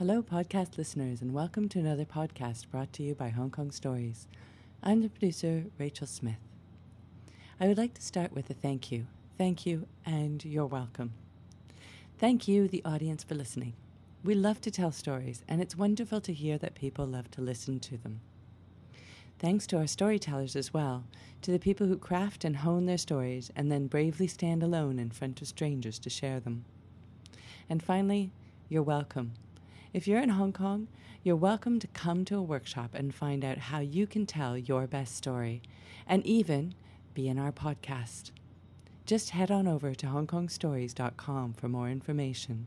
Hello, podcast listeners, and welcome to another podcast brought to you by Hong Kong Stories. I'm the producer, Rachel Smith. I would like to start with a thank you. Thank you, and you're welcome. Thank you, the audience, for listening. We love to tell stories, and it's wonderful to hear that people love to listen to them. Thanks to our storytellers as well, to the people who craft and hone their stories and then bravely stand alone in front of strangers to share them. And finally, you're welcome. If you're in Hong Kong, you're welcome to come to a workshop and find out how you can tell your best story and even be in our podcast. Just head on over to hongkongstories.com for more information.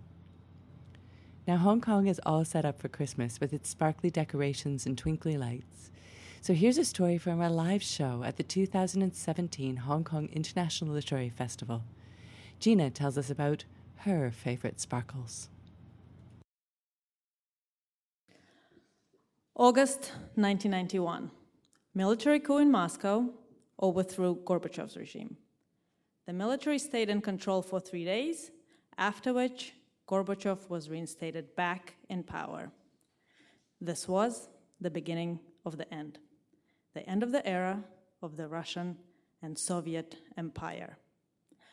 Now, Hong Kong is all set up for Christmas with its sparkly decorations and twinkly lights. So, here's a story from our live show at the 2017 Hong Kong International Literary Festival. Gina tells us about her favorite sparkles. August 1991. Military coup in Moscow overthrew Gorbachev's regime. The military stayed in control for three days, after which Gorbachev was reinstated back in power. This was the beginning of the end, the end of the era of the Russian and Soviet Empire.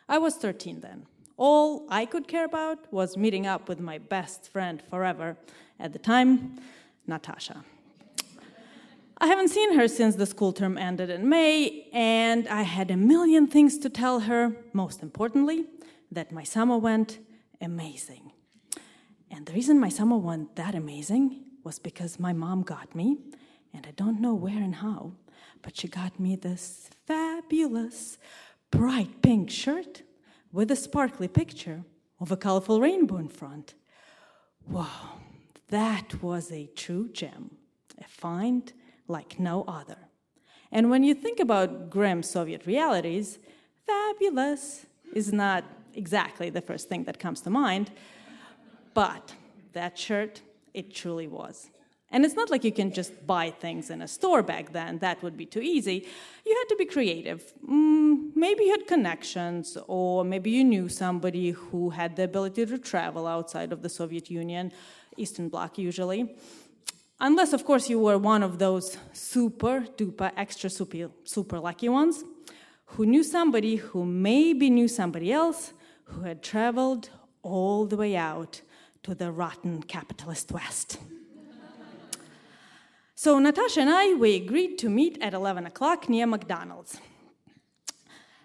I was 13 then. All I could care about was meeting up with my best friend forever, at the time, Natasha. I haven't seen her since the school term ended in May, and I had a million things to tell her, most importantly, that my summer went amazing. And the reason my summer went that amazing was because my mom got me, and I don't know where and how, but she got me this fabulous bright pink shirt with a sparkly picture of a colorful rainbow in front. Wow, that was a true gem, a find like no other. And when you think about grim Soviet realities, fabulous is not exactly the first thing that comes to mind, but that shirt, it truly was. And it's not like you can just buy things in a store back then, that would be too easy. You had to be creative. Mm, maybe you had connections, or maybe you knew somebody who had the ability to travel outside of the Soviet Union, Eastern Bloc usually. Unless, of course, you were one of those super duper extra super, super lucky ones who knew somebody who maybe knew somebody else who had traveled all the way out to the rotten capitalist West. so Natasha and I, we agreed to meet at 11 o'clock near McDonald's.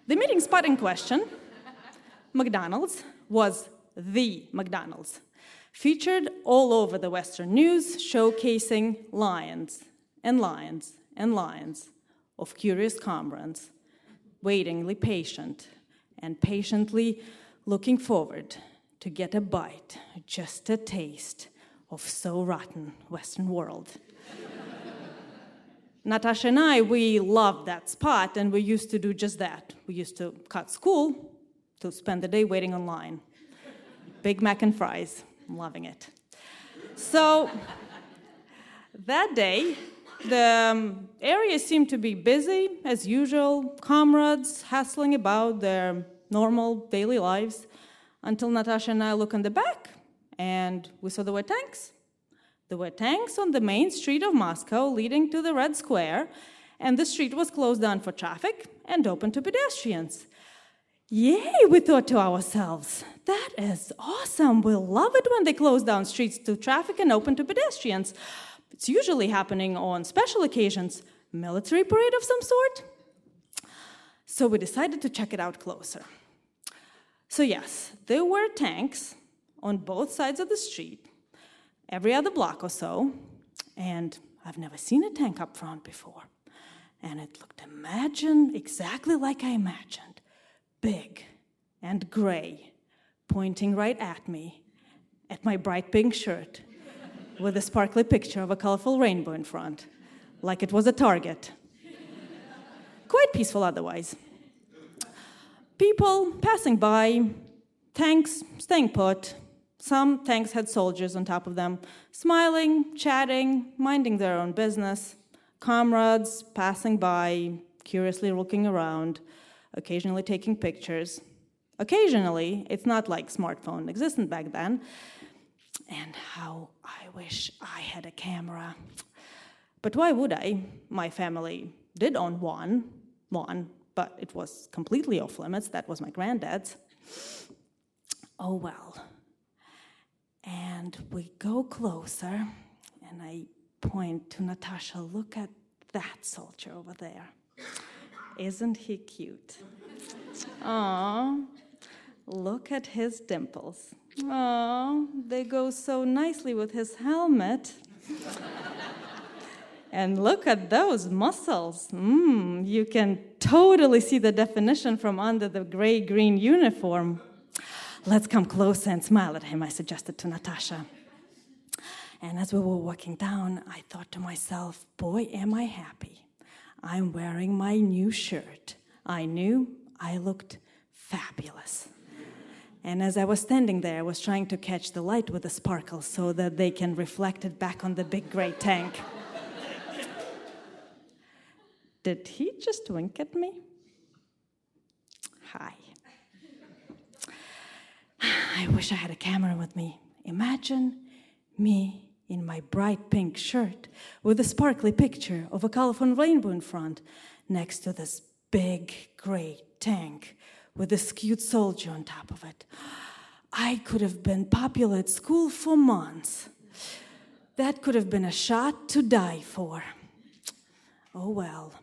The meeting spot in question, McDonald's, was the McDonald's featured all over the Western news, showcasing lions and lions and lions of curious comrades, waitingly patient and patiently looking forward to get a bite, just a taste of so rotten Western world. Natasha and I, we loved that spot, and we used to do just that. We used to cut school to spend the day waiting online. Big Mac and fries. I'm loving it. So that day, the um, area seemed to be busy as usual, comrades hassling about their normal daily lives, until Natasha and I look in the back and we saw the were tanks. There were tanks on the main street of Moscow leading to the Red Square, and the street was closed down for traffic and open to pedestrians. Yay, we thought to ourselves. That is awesome. We'll love it when they close down streets to traffic and open to pedestrians. It's usually happening on special occasions, military parade of some sort. So we decided to check it out closer. So, yes, there were tanks on both sides of the street, every other block or so, and I've never seen a tank up front before. And it looked imagine exactly like I imagined big and gray, pointing right at me, at my bright pink shirt, with a sparkly picture of a colorful rainbow in front, like it was a target. Quite peaceful otherwise. People passing by, tanks staying put. Some tanks had soldiers on top of them, smiling, chatting, minding their own business. Comrades passing by, curiously looking around occasionally taking pictures. Occasionally, it's not like smartphone existent back then. And how I wish I had a camera. But why would I? My family did own one, one, but it was completely off limits. That was my granddad's. Oh well. And we go closer, and I point to Natasha. Look at that soldier over there. Isn't he cute? Aww. Look at his dimples. Aww, they go so nicely with his helmet. and look at those muscles. Mm, you can totally see the definition from under the gray green uniform. Let's come closer and smile at him, I suggested to Natasha. And as we were walking down, I thought to myself, boy, am I happy. I'm wearing my new shirt. I knew I looked fabulous. And as I was standing there, I was trying to catch the light with the sparkles so that they can reflect it back on the big gray tank. Did he just wink at me? Hi. I wish I had a camera with me. Imagine me in my bright pink shirt with a sparkly picture of a colorful rainbow in front next to this big gray tank with a cute soldier on top of it. I could have been popular at school for months. That could have been a shot to die for. Oh well.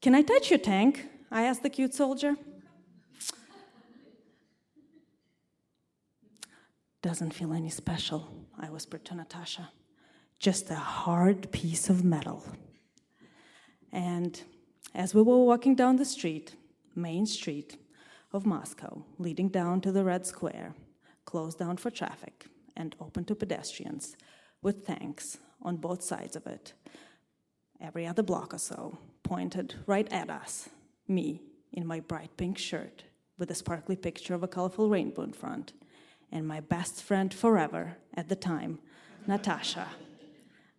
Can I touch your tank? I asked the cute soldier. Doesn't feel any special, I whispered to Natasha. Just a hard piece of metal. And as we were walking down the street, main street of Moscow, leading down to the Red Square, closed down for traffic and open to pedestrians, with tanks on both sides of it, every other block or so, pointed right at us, me in my bright pink shirt with a sparkly picture of a colorful rainbow in front, and my best friend forever at the time, Natasha.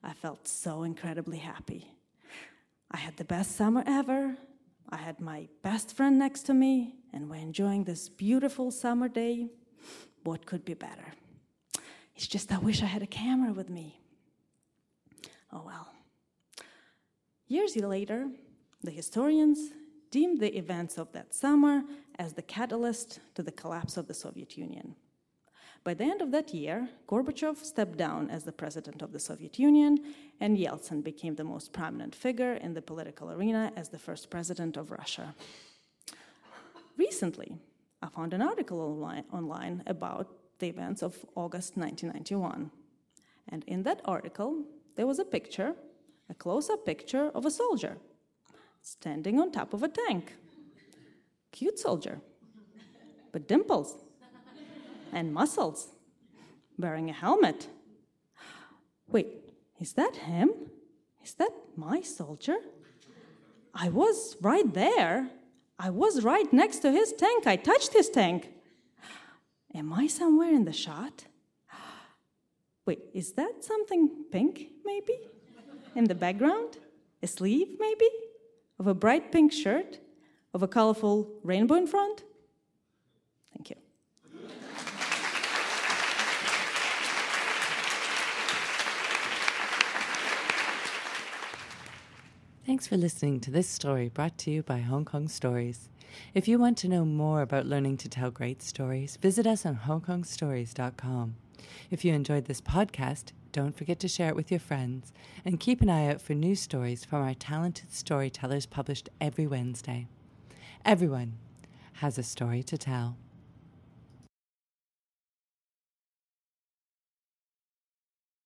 I felt so incredibly happy. I had the best summer ever. I had my best friend next to me, and we're enjoying this beautiful summer day. What could be better? It's just I wish I had a camera with me. Oh well. Years later, the historians deemed the events of that summer as the catalyst to the collapse of the Soviet Union. By the end of that year, Gorbachev stepped down as the president of the Soviet Union, and Yeltsin became the most prominent figure in the political arena as the first president of Russia. Recently, I found an article online, about the events of August 1991. And in that article, there was a picture, a close up picture of a soldier standing on top of a tank. Cute soldier, but dimples and muscles, wearing a helmet. Wait, is that him? Is that my soldier? I was right there. I was right next to his tank. I touched his tank. Am I somewhere in the shot? Wait, is that something pink, maybe? In the background? A sleeve, maybe? Of a bright pink shirt? Of a colorful rainbow in front? Thank you. Thanks for listening to this story brought to you by Hong Kong Stories. If you want to know more about learning to tell great stories, visit us on hongkongstories.com. If you enjoyed this podcast, don't forget to share it with your friends and keep an eye out for new stories from our talented storytellers published every Wednesday. Everyone has a story to tell.